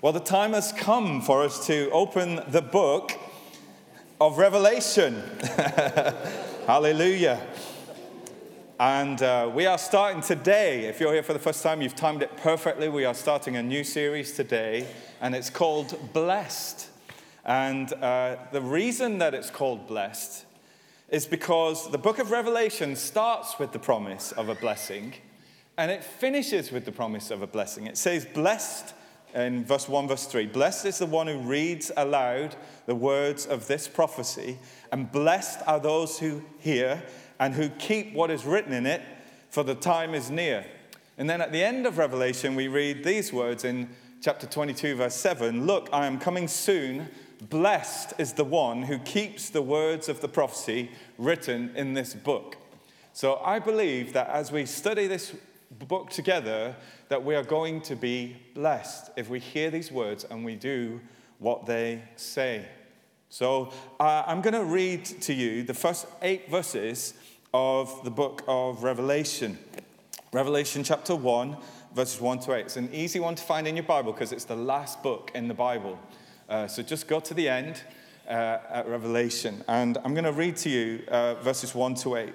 Well, the time has come for us to open the book of Revelation. Hallelujah. And uh, we are starting today. If you're here for the first time, you've timed it perfectly. We are starting a new series today, and it's called Blessed. And uh, the reason that it's called Blessed is because the book of Revelation starts with the promise of a blessing, and it finishes with the promise of a blessing. It says, Blessed in verse 1, verse 3 Blessed is the one who reads aloud the words of this prophecy, and blessed are those who hear and who keep what is written in it, for the time is near. And then at the end of Revelation, we read these words in chapter 22, verse 7 Look, I am coming soon. Blessed is the one who keeps the words of the prophecy written in this book. So I believe that as we study this book together, that we are going to be blessed if we hear these words and we do what they say. So uh, I'm going to read to you the first eight verses of the book of Revelation. Revelation chapter 1, verses 1 to 8. It's an easy one to find in your Bible because it's the last book in the Bible. Uh, so just go to the end uh, at Revelation. And I'm going to read to you uh, verses 1 to 8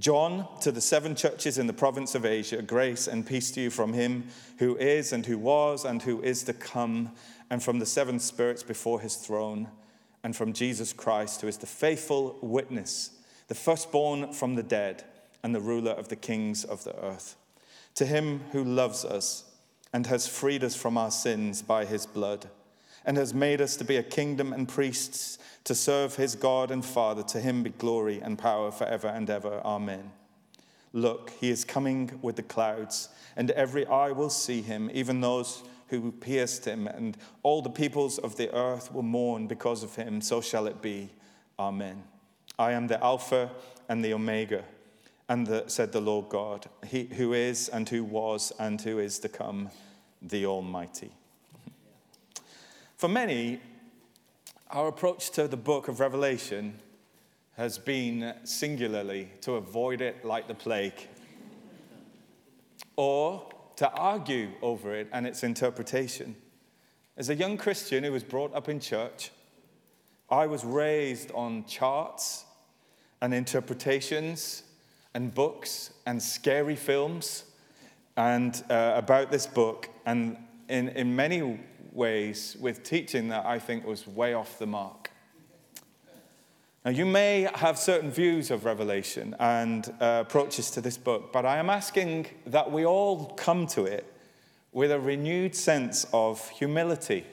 John, to the seven churches in the province of Asia, grace and peace to you from him who is and who was and who is to come, and from the seven spirits before his throne, and from Jesus Christ, who is the faithful witness, the firstborn from the dead, and the ruler of the kings of the earth. To him who loves us and has freed us from our sins by his blood, and has made us to be a kingdom and priests to serve his God and Father. To him be glory and power forever and ever. Amen. Look, he is coming with the clouds, and every eye will see him, even those who pierced him, and all the peoples of the earth will mourn because of him. So shall it be. Amen. I am the Alpha and the Omega, and the, said the Lord God, he who is and who was and who is to come, the Almighty. For many, our approach to the book of Revelation has been singularly to avoid it like the plague, or to argue over it and its interpretation. As a young Christian who was brought up in church, I was raised on charts and interpretations and books and scary films and uh, about this book and in, in many ways with teaching that I think was way off the mark. Now, you may have certain views of Revelation and uh, approaches to this book, but I am asking that we all come to it with a renewed sense of humility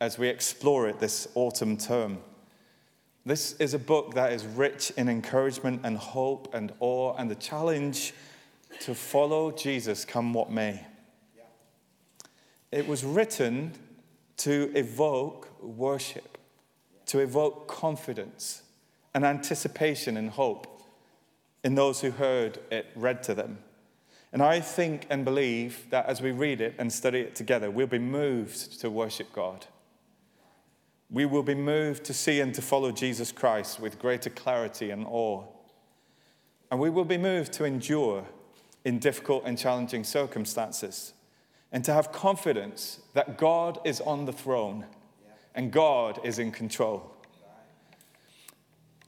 as we explore it this autumn term. This is a book that is rich in encouragement and hope and awe and the challenge to follow Jesus come what may. It was written to evoke worship, to evoke confidence and anticipation and hope in those who heard it read to them. And I think and believe that as we read it and study it together, we'll be moved to worship God. We will be moved to see and to follow Jesus Christ with greater clarity and awe. And we will be moved to endure in difficult and challenging circumstances and to have confidence that God is on the throne and God is in control.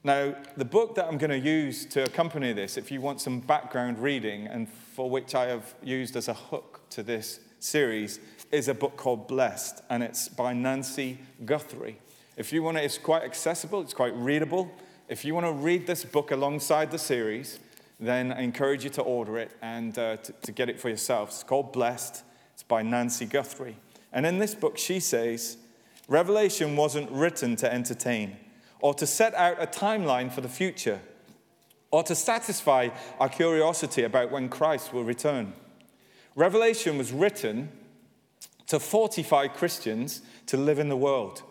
Now, the book that I'm going to use to accompany this, if you want some background reading, and for which I have used as a hook to this series, is a book called Blessed, and it's by Nancy Guthrie. If you want to, it's quite accessible, it's quite readable. If you want to read this book alongside the series, then I encourage you to order it and uh, to, to get it for yourself. It's called Blessed by Nancy Guthrie. And in this book, she says, Revelation wasn't written to entertain or to set out a timeline for the future or to satisfy our curiosity about when Christ will return. Revelation was written to fortify Christians to live in the world,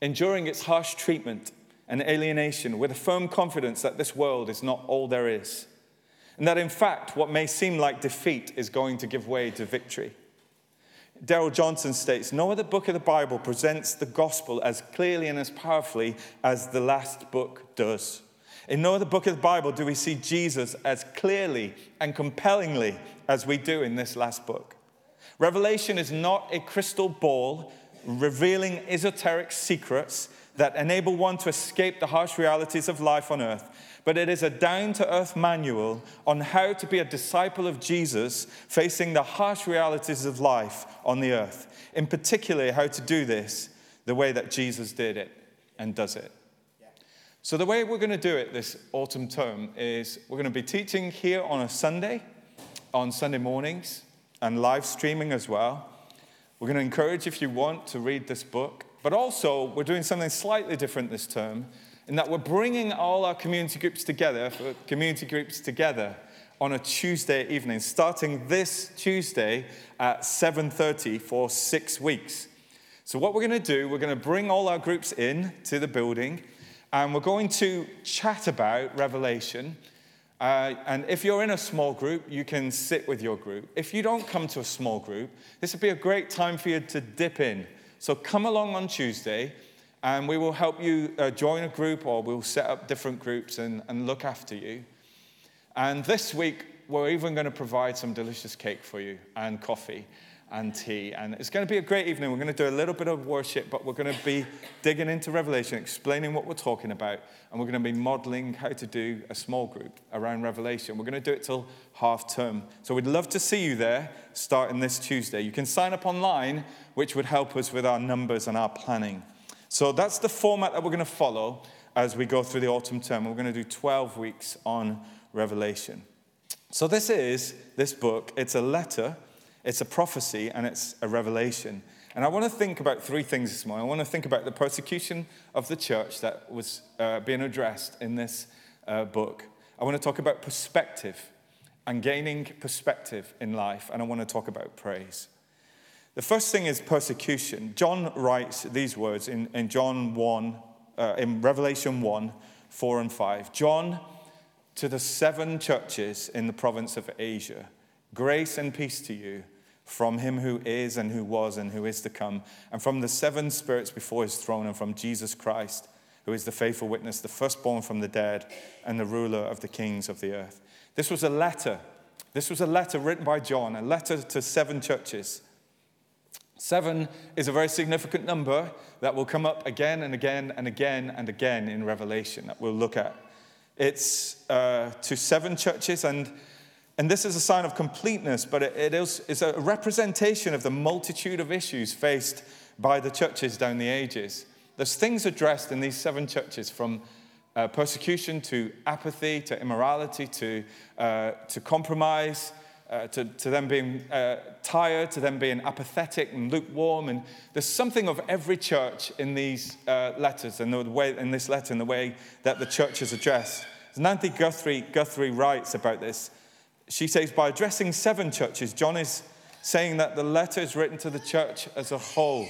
enduring its harsh treatment and alienation with a firm confidence that this world is not all there is, and that in fact, what may seem like defeat is going to give way to victory. Darrell Johnson states No other book of the Bible presents the gospel as clearly and as powerfully as the last book does. In no other book of the Bible do we see Jesus as clearly and compellingly as we do in this last book. Revelation is not a crystal ball revealing esoteric secrets that enable one to escape the harsh realities of life on earth, but it is a down to earth manual on how to be a disciple of Jesus facing the harsh realities of life on the earth. In particular, how to do this the way that Jesus did it and does it. So, the way we're going to do it this autumn term is we're going to be teaching here on a Sunday, on Sunday mornings, and live streaming as well. We're going to encourage, if you want, to read this book. But also, we're doing something slightly different this term in that we're bringing all our community groups together, for community groups together on a Tuesday evening, starting this Tuesday at 7:30 for six weeks. So what we're going to do, we're going to bring all our groups in to the building, and we're going to chat about Revelation. Uh, and if you're in a small group, you can sit with your group. If you don't come to a small group, this would be a great time for you to dip in. So come along on Tuesday, and we will help you uh, join a group or we'll set up different groups and, and look after you. And this week, we're even going to provide some delicious cake for you and coffee and tea. And it's going to be a great evening. We're going to do a little bit of worship, but we're going to be digging into Revelation, explaining what we're talking about, and we're going to be modeling how to do a small group around Revelation. We're going to do it till half term. So we'd love to see you there starting this Tuesday. You can sign up online, which would help us with our numbers and our planning. So that's the format that we're going to follow as we go through the autumn term. We're going to do 12 weeks on Revelation. So this is this book, it's a letter it's a prophecy and it's a revelation. And I want to think about three things this morning. I want to think about the persecution of the church that was uh, being addressed in this uh, book. I want to talk about perspective and gaining perspective in life. And I want to talk about praise. The first thing is persecution. John writes these words in, in John 1, uh, in Revelation 1, 4 and 5. John, to the seven churches in the province of Asia, grace and peace to you from him who is and who was and who is to come, and from the seven spirits before his throne, and from Jesus Christ, who is the faithful witness, the firstborn from the dead, and the ruler of the kings of the earth. This was a letter. This was a letter written by John, a letter to seven churches. Seven is a very significant number that will come up again and again and again and again in Revelation that we'll look at. It's uh, to seven churches, and and this is a sign of completeness, but it is it's a representation of the multitude of issues faced by the churches down the ages. There's things addressed in these seven churches from uh, persecution to apathy to immorality to, uh, to compromise. Uh, to, to them being uh, tired, to them being apathetic and lukewarm. And there's something of every church in these uh, letters and the way in this letter in the way that the church is addressed. Nancy Guthrie, Guthrie writes about this she says, by addressing seven churches, John is saying that the letter is written to the church as a whole,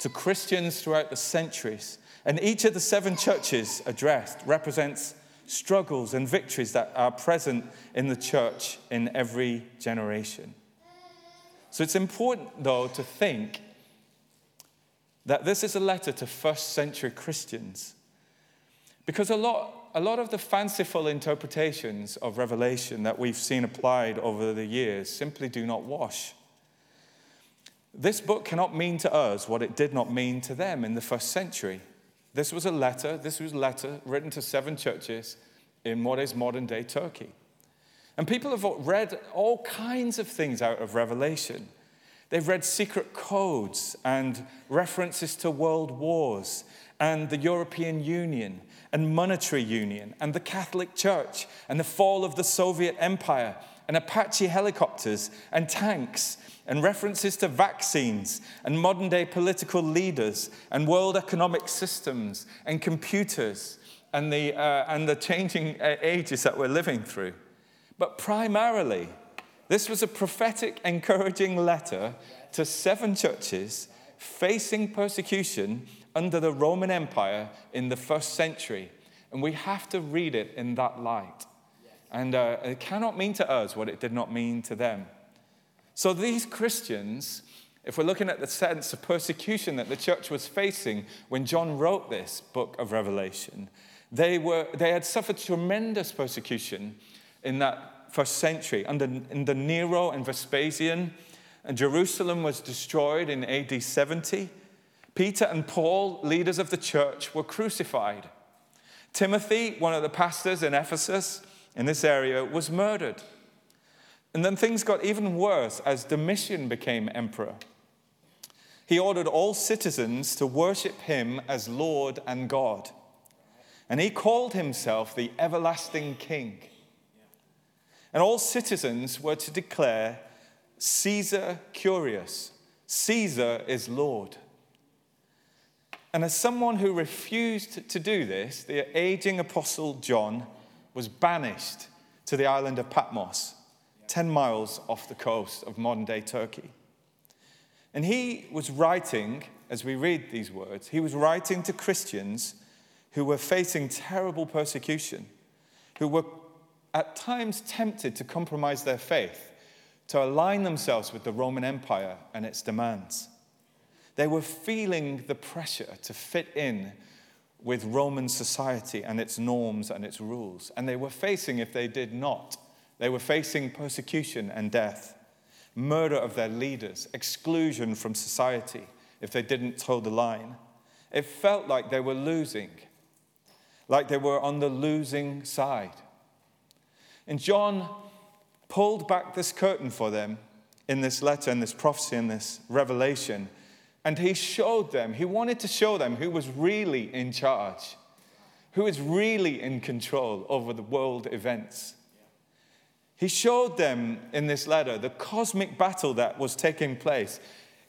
to Christians throughout the centuries. And each of the seven churches addressed represents struggles and victories that are present in the church in every generation. So it's important, though, to think that this is a letter to first century Christians. Because a lot a lot of the fanciful interpretations of Revelation that we've seen applied over the years simply do not wash. This book cannot mean to us what it did not mean to them in the first century. This was a letter, this was a letter written to seven churches in what is modern day Turkey. And people have read all kinds of things out of Revelation. They've read secret codes and references to world wars and the European Union and monetary union and the Catholic Church and the fall of the Soviet Empire and Apache helicopters and tanks and references to vaccines and modern day political leaders and world economic systems and computers and the, uh, and the changing uh, ages that we're living through. But primarily, This was a prophetic, encouraging letter to seven churches facing persecution under the Roman Empire in the first century. And we have to read it in that light. And uh, it cannot mean to us what it did not mean to them. So these Christians, if we're looking at the sense of persecution that the church was facing when John wrote this book of Revelation, they, were, they had suffered tremendous persecution in that first century under, the Nero and Vespasian. And Jerusalem was destroyed in AD 70. Peter and Paul, leaders of the church, were crucified. Timothy, one of the pastors in Ephesus in this area, was murdered. And then things got even worse as Domitian became emperor. He ordered all citizens to worship him as Lord and God. And he called himself the everlasting king. And all citizens were to declare Caesar Kyrios. Caesar is Lord. And as someone who refused to do this, the aging apostle John was banished to the island of Patmos, 10 miles off the coast of modern day Turkey. And he was writing, as we read these words, he was writing to Christians who were facing terrible persecution, who were at times tempted to compromise their faith, to align themselves with the Roman Empire and its demands. They were feeling the pressure to fit in with Roman society and its norms and its rules. And they were facing, if they did not, they were facing persecution and death, murder of their leaders, exclusion from society if they didn't toe the line. It felt like they were losing, like they were on the losing side. And John pulled back this curtain for them in this letter, in this prophecy, in this revelation. And he showed them, he wanted to show them who was really in charge, who is really in control over the world events. He showed them in this letter the cosmic battle that was taking place.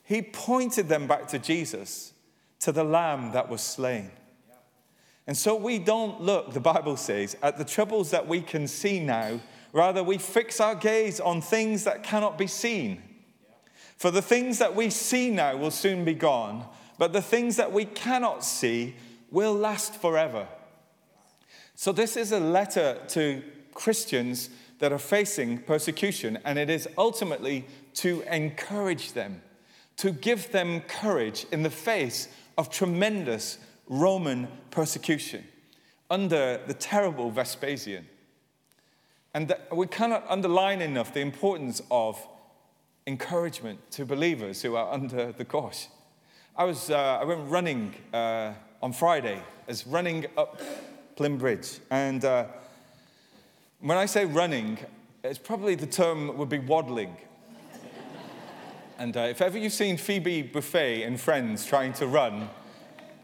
He pointed them back to Jesus, to the Lamb that was slain. And so we don't look, the Bible says, at the troubles that we can see now. Rather, we fix our gaze on things that cannot be seen. For the things that we see now will soon be gone, but the things that we cannot see will last forever. So, this is a letter to Christians that are facing persecution, and it is ultimately to encourage them, to give them courage in the face of tremendous Roman persecution under the terrible Vespasian. And we cannot underline enough the importance of encouragement to believers who are under the gosh. I, was, uh, I went running uh, on Friday, as running up Plym Bridge. And uh, when I say running, it's probably the term would be waddling. and uh, if ever you've seen Phoebe Buffay and Friends trying to run,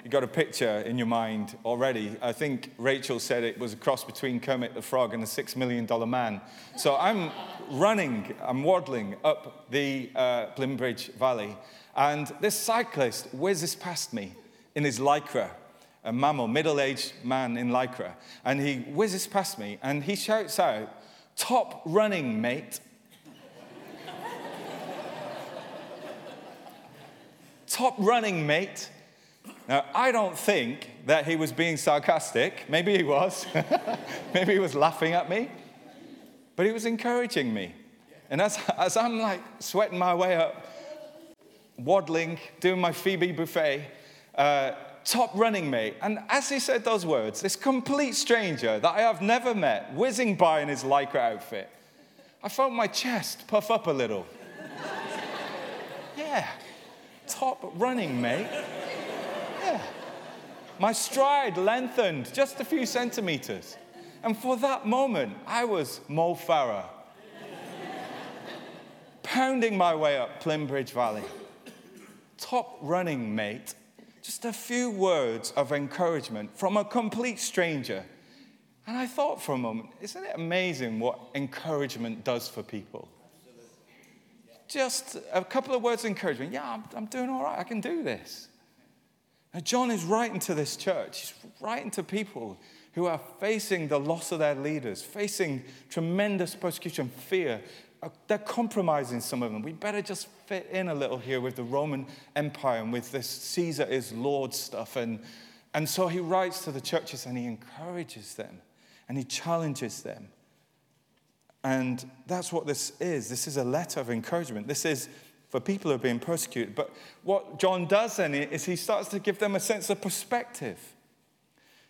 you got a picture in your mind already. I think Rachel said it was a cross between Kermit the Frog and the Six Million Dollar Man. So I'm running, I'm waddling up the uh, Bridge Valley, and this cyclist whizzes past me in his lycra, a mammal, middle aged man in lycra, and he whizzes past me and he shouts out, Top running, mate. Top running, mate. Now, I don't think that he was being sarcastic. Maybe he was. Maybe he was laughing at me. But he was encouraging me. And as, as I'm like sweating my way up, waddling, doing my Phoebe Buffay, uh, top running mate. And as he said those words, this complete stranger that I have never met, whizzing by in his Lycra outfit, I felt my chest puff up a little. yeah, top running mate. My stride lengthened just a few centimeters. And for that moment, I was Mo Farah, pounding my way up Plym Bridge Valley. Top running mate, just a few words of encouragement from a complete stranger. And I thought for a moment, isn't it amazing what encouragement does for people? Just a couple of words of encouragement. Yeah, I'm, I'm doing all right. I can do this. Now, John is writing to this church, he's writing to people who are facing the loss of their leaders, facing tremendous persecution, fear, uh, they're compromising some of them. We better just fit in a little here with the Roman Empire and with this Caesar is Lord stuff. And, and so he writes to the churches and he encourages them and he challenges them. And that's what this is. This is a letter of encouragement. This is for people who are being persecuted. But what John does then is he starts to give them a sense of perspective.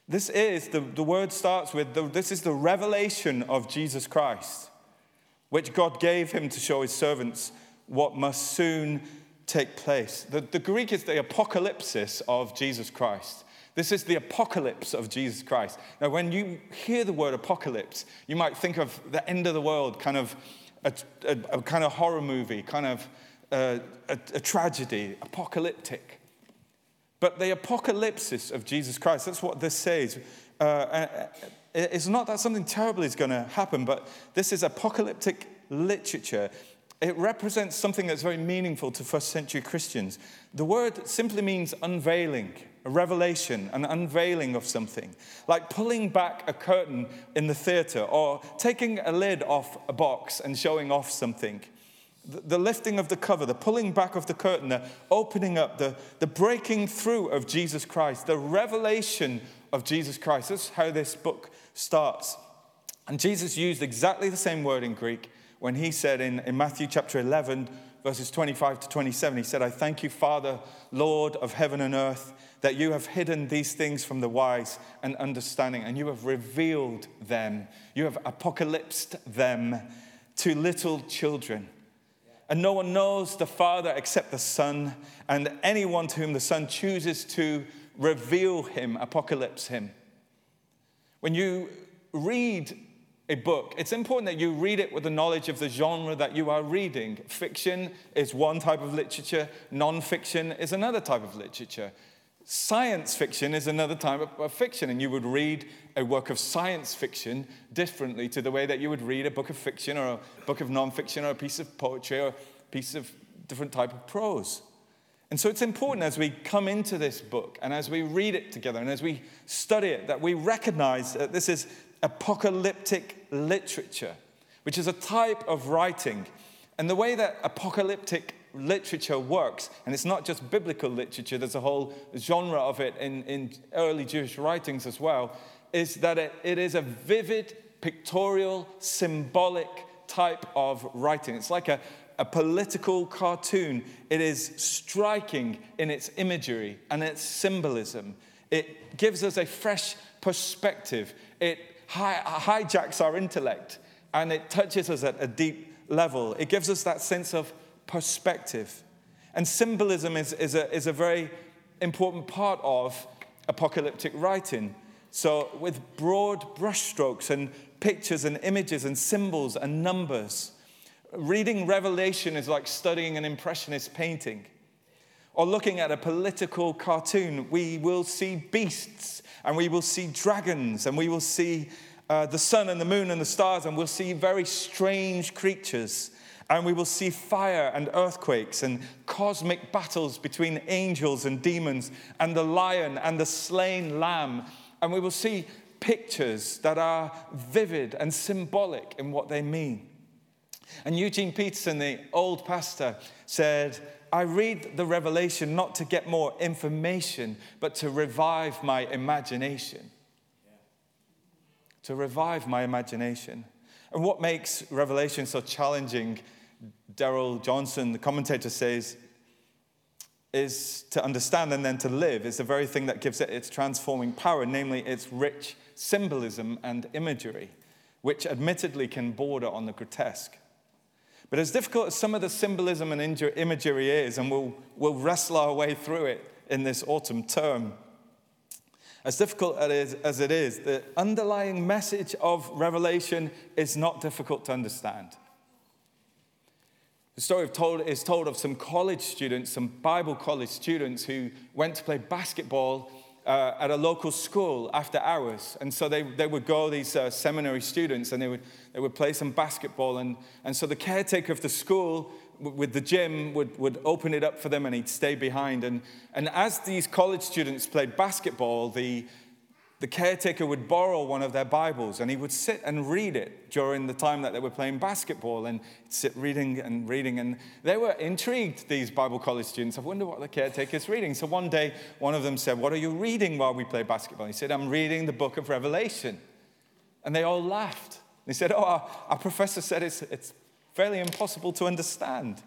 This is, the, the word starts with, the, this is the revelation of Jesus Christ, which God gave him to show his servants what must soon take place. The, the Greek is the apocalypsis of Jesus Christ. This is the apocalypse of Jesus Christ. Now, when you hear the word apocalypse, you might think of the end of the world, kind of a, a, a kind of horror movie, kind of a, a tragedy, apocalyptic. But the apocalypse of Jesus Christ, that's what this says. Uh, uh it's not that something terrible is going to happen, but this is apocalyptic literature. It represents something that's very meaningful to first century Christians. The word simply means unveiling a revelation, an unveiling of something, like pulling back a curtain in the theater or taking a lid off a box and showing off something. The lifting of the cover, the pulling back of the curtain, the opening up, the, the breaking through of Jesus Christ, the revelation of Jesus Christ. That's how this book starts. And Jesus used exactly the same word in Greek when he said in, in Matthew chapter 11, verses 25 to 27, he said, I thank you, Father, Lord of heaven and earth that you have hidden these things from the wise and understanding, and you have revealed them. You have apocalypsed them to little children. And no one knows the Father except the Son, and anyone to whom the Son chooses to reveal him, apocalypse him. When you read a book, it's important that you read it with the knowledge of the genre that you are reading. Fiction is one type of literature, non fiction is another type of literature. Science fiction is another type of fiction, and you would read a work of science fiction differently to the way that you would read a book of fiction or a book of nonfiction or a piece of poetry or a piece of different type of prose. And so it's important as we come into this book and as we read it together and as we study it that we recognize that this is apocalyptic literature, which is a type of writing. And the way that apocalyptic literature works, and it's not just biblical literature, there's a whole genre of it in, in early Jewish writings as well, is that it, it is a vivid, pictorial, symbolic type of writing. It's like a, a political cartoon. It is striking in its imagery and its symbolism. It gives us a fresh perspective. It hi- hijacks our intellect and it touches us at a deep level. It gives us that sense of perspective. And symbolism is, is, a, is a very important part of apocalyptic writing. So, with broad brushstrokes and pictures and images and symbols and numbers, reading Revelation is like studying an impressionist painting. Or looking at a political cartoon, we will see beasts and we will see dragons and we will see uh, the sun and the moon and the stars and we'll see very strange creatures and we will see fire and earthquakes and cosmic battles between angels and demons and the lion and the slain lamb. And we will see pictures that are vivid and symbolic in what they mean. And Eugene Peterson, the old pastor, said, I read the revelation not to get more information, but to revive my imagination. To revive my imagination. And what makes Revelation so challenging Darrell Johnson, the commentator, says is to understand and then to live is the very thing that gives it its transforming power, namely its rich symbolism and imagery, which admittedly can border on the grotesque. But as difficult as some of the symbolism and imagery is, and we'll, we'll wrestle our way through it in this autumn term, as difficult as it is, the underlying message of Revelation is not difficult to understand. The story told, is told of some college students, some Bible college students who went to play basketball uh, at a local school after hours. And so they, they would go, these uh, seminary students, and they would, they would play some basketball. And, and so the caretaker of the school with the gym would, would open it up for them and he'd stay behind. And, and as these college students played basketball, the, the caretaker would borrow one of their Bibles and he would sit and read it during the time that they were playing basketball and sit reading and reading. And they were intrigued, these Bible college students. I wonder what the caretaker's reading. So one day, one of them said, What are you reading while we play basketball? He said, I'm reading the book of Revelation. And they all laughed. They said, Oh, our, our professor said it's, it's fairly impossible to understand. He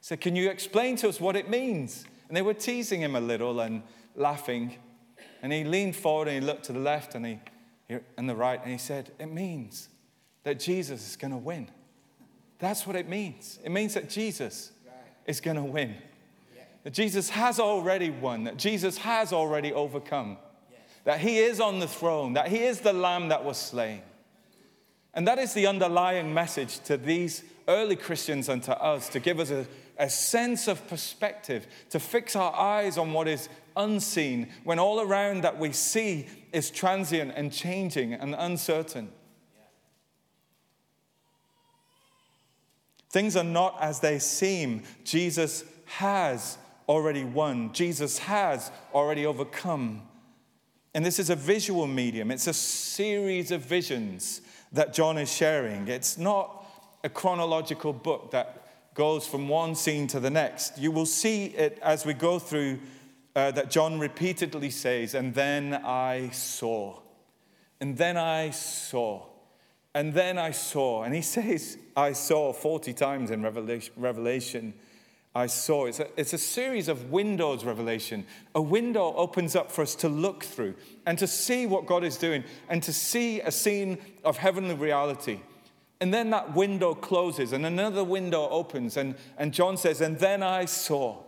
said, Can you explain to us what it means? And they were teasing him a little and laughing. And he leaned forward and he looked to the left and, he, and the right and he said, It means that Jesus is going to win. That's what it means. It means that Jesus is going to win. That Jesus has already won, that Jesus has already overcome, that he is on the throne, that he is the lamb that was slain. And that is the underlying message to these early Christians and to us to give us a, a sense of perspective, to fix our eyes on what is unseen when all around that we see is transient and changing and uncertain. Things are not as they seem. Jesus has already won, Jesus has already overcome. And this is a visual medium, it's a series of visions that John is sharing. It's not a chronological book that goes from one scene to the next. You will see it as we go through uh, that John repeatedly says, and then I saw, and then I saw, and then I saw. And he says, I saw 40 times in Revelation. Revelation I saw. It's a, it's a series of windows, Revelation. A window opens up for us to look through and to see what God is doing and to see a scene of heavenly reality. And then that window closes and another window opens. And, and John says, And then I saw.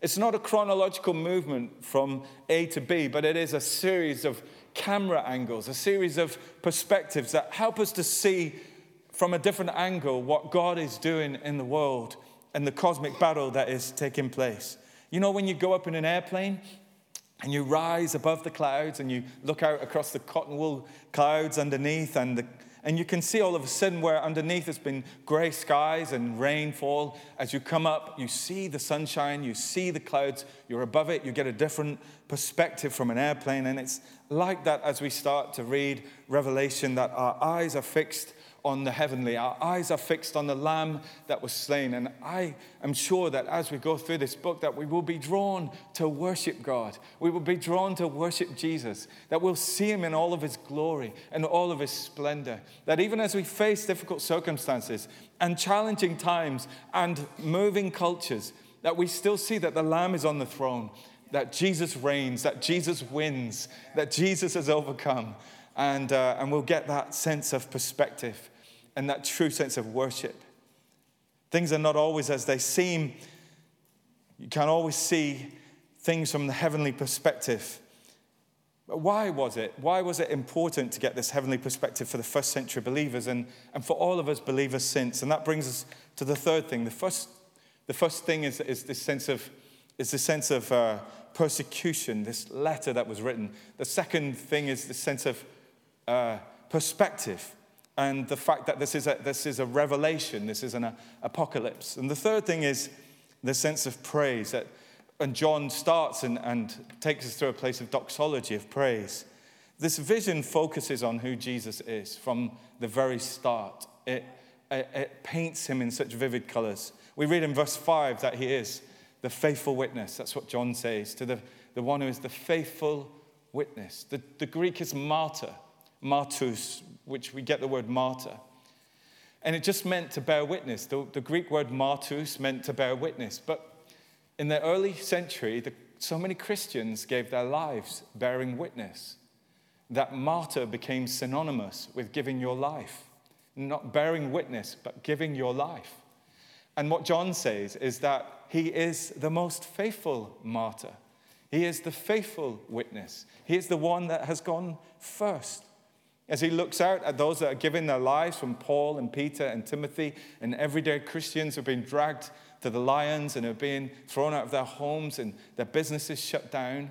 It's not a chronological movement from A to B, but it is a series of camera angles, a series of perspectives that help us to see from a different angle what God is doing in the world and the cosmic battle that is taking place. You know, when you go up in an airplane and you rise above the clouds and you look out across the cotton wool clouds underneath and the and you can see all of a sudden where underneath has been gray skies and rainfall. As you come up, you see the sunshine, you see the clouds, you're above it, you get a different perspective from an airplane. And it's like that as we start to read Revelation that our eyes are fixed on the heavenly. Our eyes are fixed on the lamb that was slain. And I am sure that as we go through this book that we will be drawn to worship God. We will be drawn to worship Jesus. That we'll see him in all of his glory and all of his splendor. That even as we face difficult circumstances and challenging times and moving cultures, that we still see that the lamb is on the throne. That Jesus reigns, that Jesus wins, that Jesus has overcome, and, uh, and we'll get that sense of perspective and that true sense of worship. Things are not always as they seem. You can't always see things from the heavenly perspective. But why was it? Why was it important to get this heavenly perspective for the first century believers and, and for all of us believers since? And that brings us to the third thing. The first, the first thing is, is this sense of, is the sense of uh, persecution, this letter that was written. The second thing is the sense of uh, perspective and the fact that this is a, this is a revelation, this is an apocalypse. And the third thing is the sense of praise. That, and John starts and, and takes us through a place of doxology, of praise. This vision focuses on who Jesus is from the very start. It, it, it paints him in such vivid colors. We read in verse 5 that he is the faithful witness. That's what John says to the, the one who is the faithful witness. The, the Greek is martyr, martus, which we get the word martyr. And it just meant to bear witness. The, the Greek word martus meant to bear witness. But in the early century, the, so many Christians gave their lives bearing witness that martyr became synonymous with giving your life. Not bearing witness, but giving your life. And what John says is that he is the most faithful martyr. He is the faithful witness. He is the one that has gone first. As he looks out at those that are giving their lives from Paul and Peter and Timothy and everyday Christians who are being dragged to the lions and are being thrown out of their homes and their businesses shut down,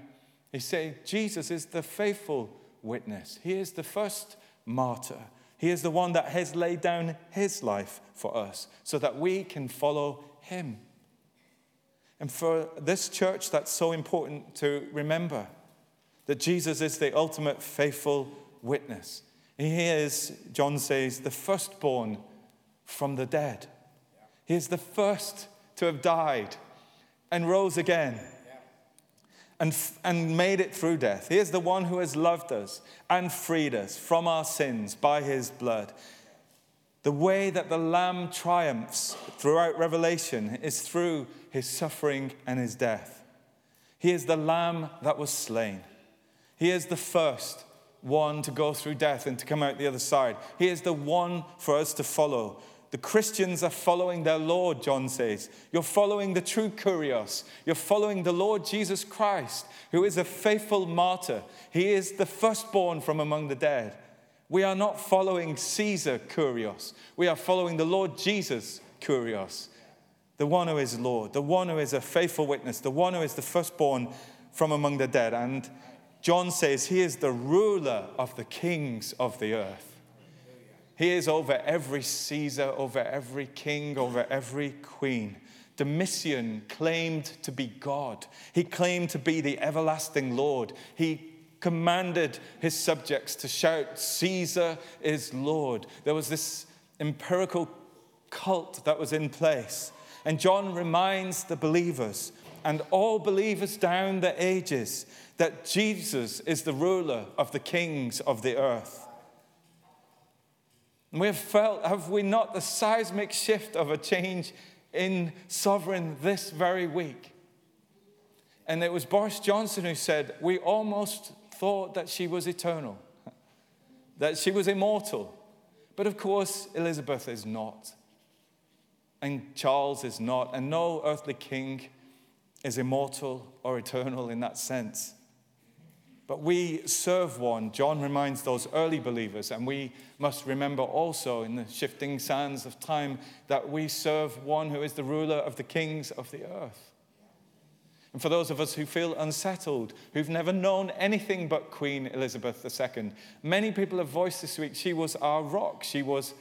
he says, Jesus is the faithful witness. He is the first martyr. He is the one that has laid down his life for us so that we can follow him. And for this church, that's so important to remember that Jesus is the ultimate faithful witness. He is, John says, the firstborn from the dead. He is the first to have died and rose again and, and made it through death. He is the one who has loved us and freed us from our sins by his blood. The way that the Lamb triumphs throughout Revelation is through his suffering and his death. He is the Lamb that was slain. He is the first one to go through death and to come out the other side. He is the one for us to follow. The Christians are following their Lord, John says. You're following the true Kurios. You're following the Lord Jesus Christ, who is a faithful martyr. He is the firstborn from among the dead. We are not following Caesar Kurios. We are following the Lord Jesus Kurios, the one who is Lord, the one who is a faithful witness, the one who is the firstborn from among the dead. And John says he is the ruler of the kings of the earth. He is over every Caesar, over every king, over every queen. Domitian claimed to be God. He claimed to be the everlasting Lord. He commanded his subjects to shout, Caesar is Lord. There was this empirical cult that was in place. And John reminds the believers and all believers down the ages that Jesus is the ruler of the kings of the earth. And we have felt, have we not, the seismic shift of a change in sovereign this very week? And it was Boris Johnson who said, We almost thought that she was eternal, that she was immortal. But of course, Elizabeth is not. And Charles is not. And no earthly king is immortal or eternal in that sense. But we serve one. John reminds those early believers, and we must remember also in the shifting sands of time that we serve one who is the ruler of the kings of the earth. And for those of us who feel unsettled, who've never known anything but Queen Elizabeth II, many people have voiced this week she was our rock. She was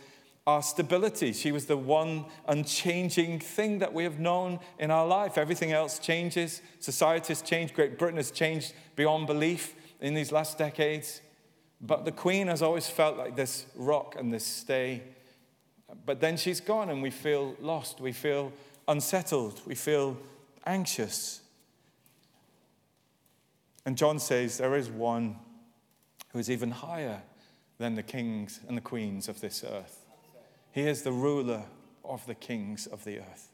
our stability. She was the one unchanging thing that we have known in our life. Everything else changes. Society has changed. Great Britain has changed beyond belief in these last decades. But the Queen has always felt like this rock and this stay. But then she's gone and we feel lost. We feel unsettled. We feel anxious. And John says there is one who is even higher than the kings and the queens of this earth. He is the ruler of the kings of the earth.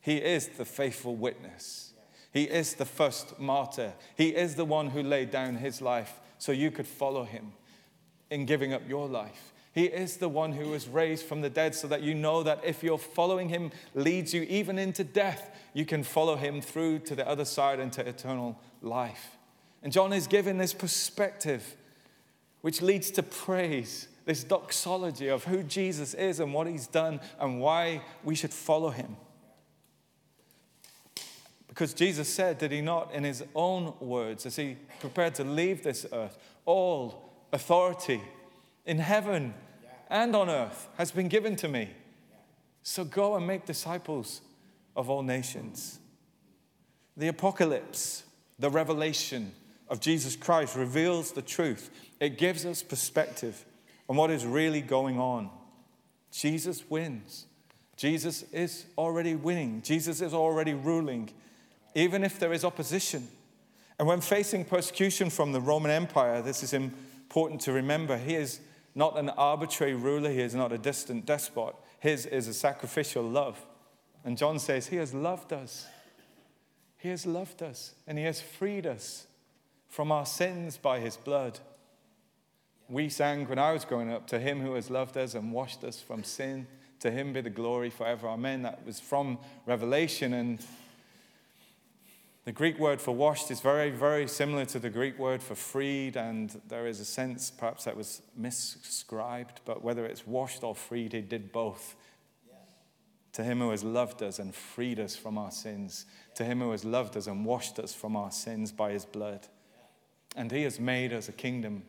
He is the faithful witness. He is the first martyr. He is the one who laid down his life so you could follow him in giving up your life. He is the one who was raised from the dead so that you know that if you're following him leads you even into death, you can follow him through to the other side into eternal life. And John is given this perspective which leads to praise this doxology of who Jesus is and what he's done and why we should follow him. Because Jesus said, did he not, in his own words, as he prepared to leave this earth, all authority in heaven and on earth has been given to me. So go and make disciples of all nations. The apocalypse, the revelation of Jesus Christ reveals the truth, it gives us perspective on what is really going on. Jesus wins. Jesus is already winning. Jesus is already ruling, even if there is opposition. And when facing persecution from the Roman Empire, this is important to remember. He is not an arbitrary ruler, he is not a distant despot. His is a sacrificial love. And John says, He has loved us. He has loved us, and He has freed us from our sins by His blood. We sang when I was growing up, To him who has loved us and washed us from sin, to him be the glory forever. Amen. That was from Revelation. And the Greek word for washed is very, very similar to the Greek word for freed. And there is a sense, perhaps that was misscribed, but whether it's washed or freed, he did both. To him who has loved us and freed us from our sins, to him who has loved us and washed us from our sins by his blood. And he has made us a kingdom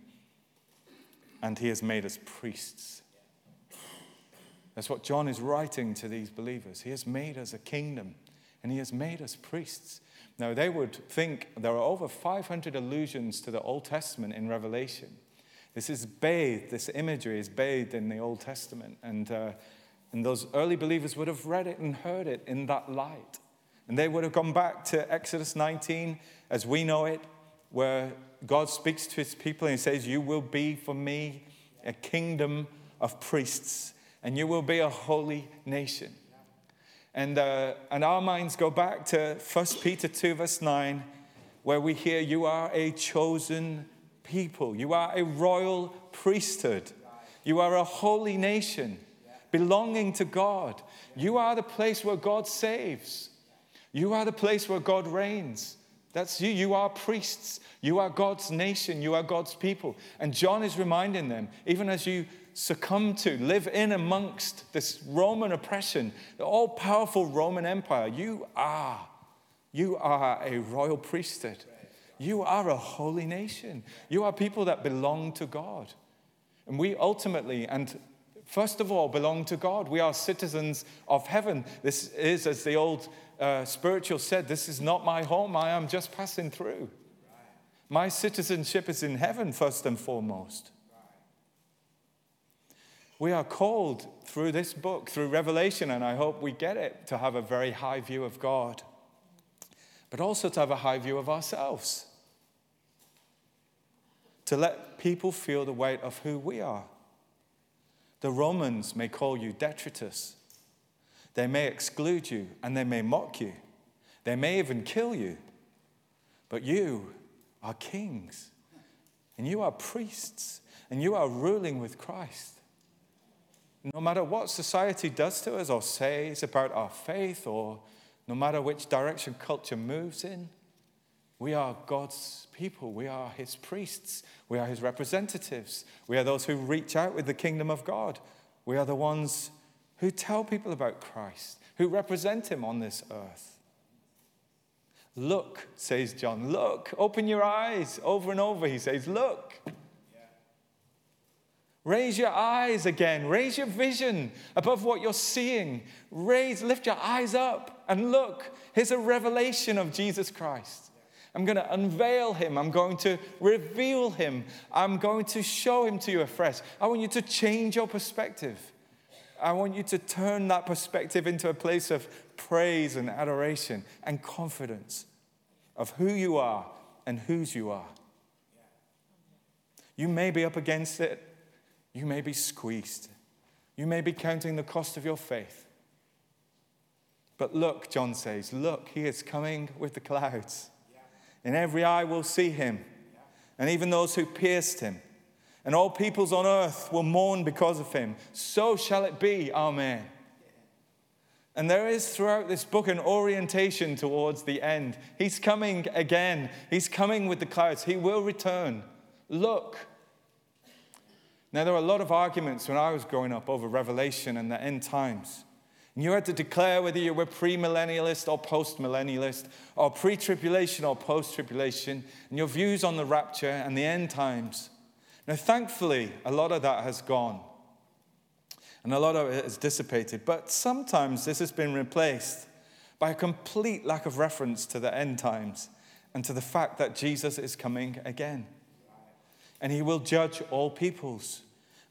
and he has made us priests. That's what John is writing to these believers. He has made us a kingdom, and He has made us priests. Now, they would think there are over 500 allusions to the Old Testament in Revelation. This is bathed, this imagery is bathed in the Old Testament. And, uh, and those early believers would have read it and heard it in that light. And they would have gone back to Exodus 19 as we know it, where God speaks to his people and he says, You will be for me a kingdom of priests, and you will be a holy nation. And, uh, and our minds go back to 1 Peter 2, verse 9, where we hear, You are a chosen people, you are a royal priesthood, you are a holy nation belonging to God. You are the place where God saves, you are the place where God reigns. That's you. You are priests. You are God's nation. You are God's people. And John is reminding them, even as you succumb to, live in amongst this Roman oppression, the all powerful Roman Empire, you are. You are a royal priesthood. You are a holy nation. You are people that belong to God. And we ultimately, and first of all, belong to God. We are citizens of heaven. This is, as the old uh, spiritual said, this is not my home. I am just passing through. My citizenship is in heaven, first and foremost. We are called through this book, through Revelation, and I hope we get it, to have a very high view of God, but also to have a high view of ourselves. To let people feel the weight of who we are. The Romans may call you detritus. They may exclude you and they may mock you. They may even kill you. But you are kings and you are priests and you are ruling with Christ. No matter what society does to us or says about our faith, or no matter which direction culture moves in, we are God's people. We are His priests. We are His representatives. We are those who reach out with the kingdom of God. We are the ones who tell people about Christ, who represent Him on this earth. Look, says John, look, open your eyes. Over and over, he says, look. Raise your eyes again. Raise your vision above what you're seeing. Raise, lift your eyes up and look. Here's a revelation of Jesus Christ. I'm going to unveil him. I'm going to reveal him. I'm going to show him to you afresh. I want you to change your perspective. I want you to turn that perspective into a place of praise and adoration and confidence of who you are and whose you are. You may be up against it you may be squeezed. You may be counting the cost of your faith. But look, John says, look, he is coming with the clouds. And every eye will see him, and even those who pierced him. And all peoples on earth will mourn because of him. So shall it be. Amen. And there is throughout this book an orientation towards the end. He's coming again. He's coming with the clouds. He will return. Look, now, there were a lot of arguments when I was growing up over Revelation and the end times. And you had to declare whether you were premillennialist or postmillennialist, or pre tribulation or post tribulation, and your views on the rapture and the end times. Now, thankfully, a lot of that has gone, and a lot of it has dissipated. But sometimes this has been replaced by a complete lack of reference to the end times and to the fact that Jesus is coming again and he will judge all peoples.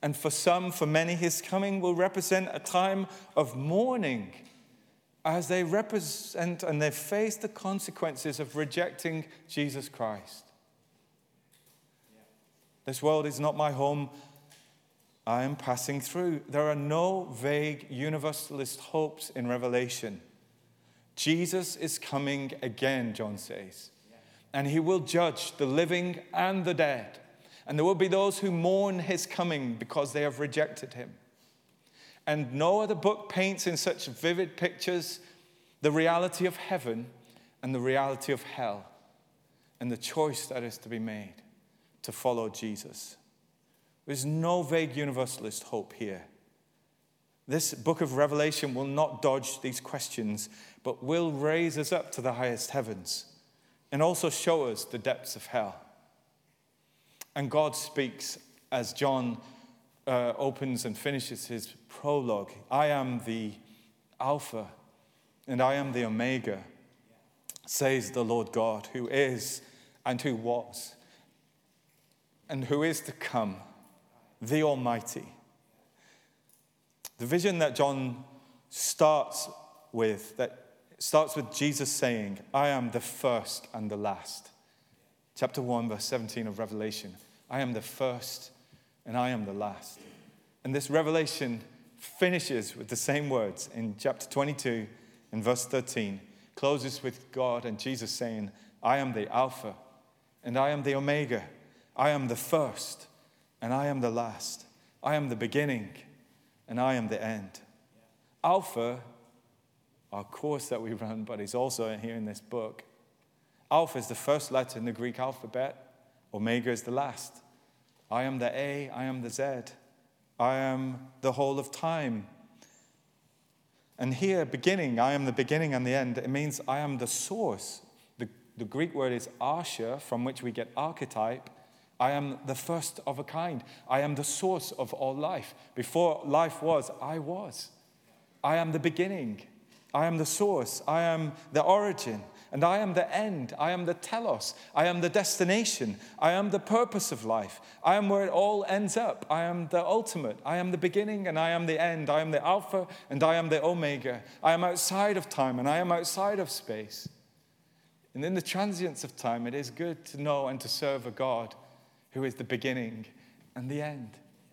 And for some, for many, his coming will represent a time of mourning as they represent and they face the consequences of rejecting Jesus Christ. This world is not my home. I am passing through. There are no vague universalist hopes in Revelation. Jesus is coming again, John says, and he will judge the living and the dead. And there will be those who mourn his coming because they have rejected him. And no other book paints in such vivid pictures the reality of heaven and the reality of hell and the choice that is to be made to follow Jesus. There's no vague universalist hope here. This book of Revelation will not dodge these questions, but will raise us up to the highest heavens and also show us the depths of hell. And God speaks as John uh, opens and finishes his prologue I am the Alpha and I am the Omega, says the Lord God, who is and who was and who is to come, the Almighty. The vision that John starts with, that starts with Jesus saying, I am the first and the last. Chapter 1, verse 17 of Revelation. I am the first and I am the last. And this revelation finishes with the same words in chapter 22 in verse 13, closes with God and Jesus saying, I am the Alpha and I am the Omega. I am the first and I am the last. I am the beginning and I am the end. Alpha, our course that we run, but is also here in this book. Alpha is the first letter in the Greek alphabet, Omega is the last. I am the A, I am the Z. I am the whole of time. And here, beginning, I am the beginning and the end, it means I am the source. The, the Greek word is arche, from which we get archetype. I am the first of a kind. I am the source of all life. Before life was, I was. I am the beginning. I am the source. I am the origin. And I am the end. I am the telos. I am the destination. I am the purpose of life. I am where it all ends up. I am the ultimate. I am the beginning and I am the end. I am the Alpha and I am the Omega. I am outside of time and I am outside of space. And in the transience of time, it is good to know and to serve a God who is the beginning and the end.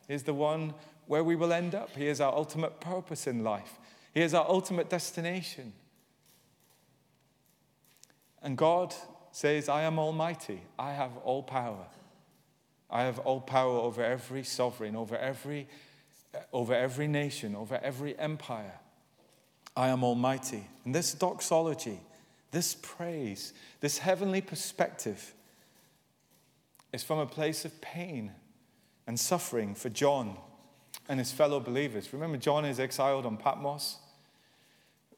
He is the one where we will end up. He is our ultimate purpose in life. He is our ultimate destination. And God says, I am almighty. I have all power. I have all power over every sovereign, over every, uh, over every nation, over every empire. I am almighty. And this doxology, this praise, this heavenly perspective is from a place of pain and suffering for John and his fellow believers. Remember, John is exiled on Patmos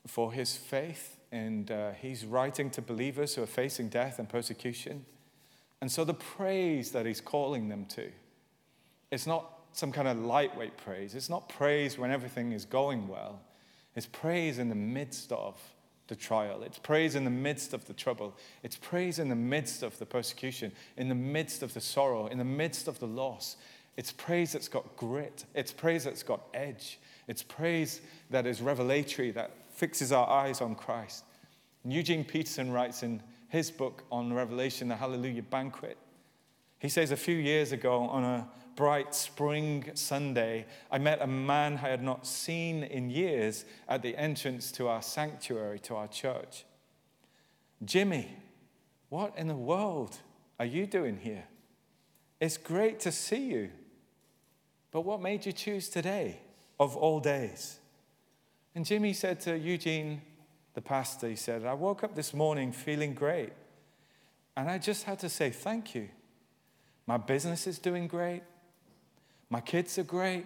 for his faith and uh, he's writing to believers who are facing death and persecution. And so the praise that he's calling them to, it's not some kind of lightweight praise. It's not praise when everything is going well. It's praise in the midst of the trial. It's praise in the midst of the trouble. It's praise in the midst of the persecution, in the midst of the sorrow, in the midst of the loss. It's praise that's got grit. It's praise that's got edge. It's praise that is revelatory, that fixes our eyes on Christ. And Eugene Peterson writes in his book on Revelation, The Hallelujah Banquet. He says, A few years ago, on a bright spring Sunday, I met a man I had not seen in years at the entrance to our sanctuary, to our church. Jimmy, what in the world are you doing here? It's great to see you. But what made you choose today of all days? And Jimmy said to Eugene, the pastor, he said, I woke up this morning feeling great. And I just had to say thank you. My business is doing great. My kids are great.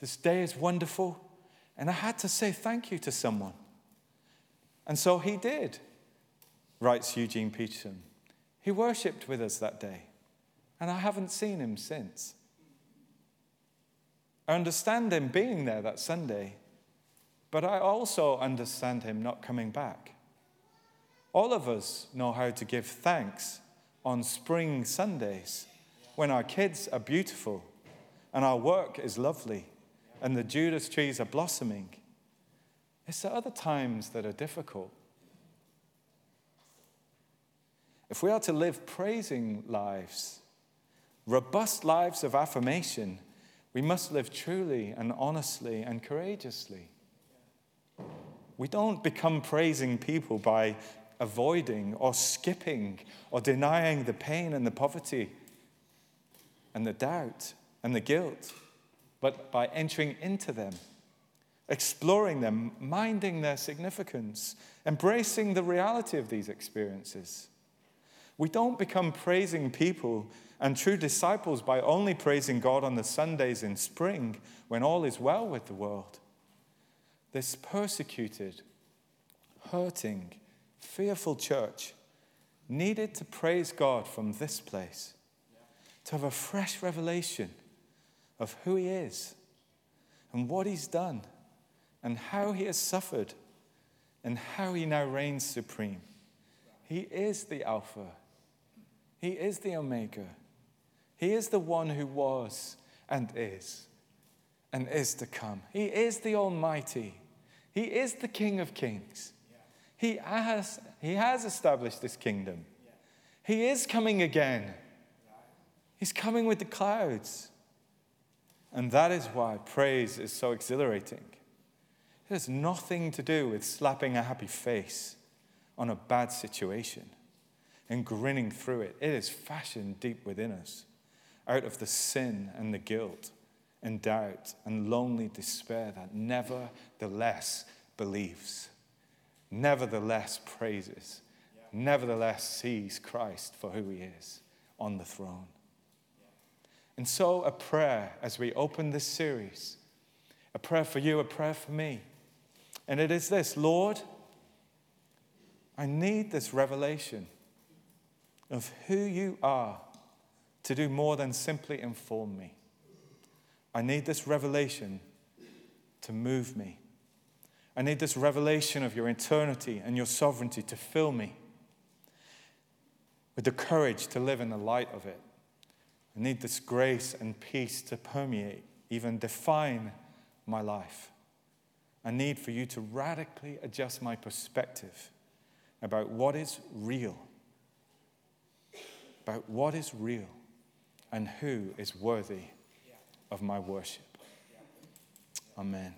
This day is wonderful. And I had to say thank you to someone. And so he did, writes Eugene Peterson. He worshipped with us that day. And I haven't seen him since. I understand him being there that Sunday but I also understand him not coming back. All of us know how to give thanks on spring Sundays when our kids are beautiful and our work is lovely and the Judas trees are blossoming. It's the other times that are difficult. If we are to live praising lives, robust lives of affirmation, we must live truly and honestly and courageously. We don't become praising people by avoiding or skipping or denying the pain and the poverty and the doubt and the guilt, but by entering into them, exploring them, minding their significance, embracing the reality of these experiences. We don't become praising people and true disciples by only praising God on the Sundays in spring when all is well with the world this persecuted, hurting, fearful church needed to praise God from this place, to have a fresh revelation of who He is and what He's done and how He has suffered and how he now reigns supreme. He is the Alpha, he is the Omega, he is the one who was and is and is to come. He is the Almighty, he is the King of Kings. He has, he has established this kingdom. He is coming again. He's coming with the clouds. And that is why praise is so exhilarating. It has nothing to do with slapping a happy face on a bad situation and grinning through it. It is fashioned deep within us out of the sin and the guilt and doubt and lonely despair that nevertheless believes, nevertheless praises, nevertheless sees Christ for who he is on the throne. And so, a prayer as we open this series, a prayer for you, a prayer for me. And it is this Lord, I need this revelation of who you are to do more than simply inform me. I need this revelation to move me. I need this revelation of your eternity and your sovereignty to fill me with the courage to live in the light of it. I need this grace and peace to permeate, even define my life. I need for you to radically adjust my perspective about what is real, about what is real, and who is worthy of my worship. Amen.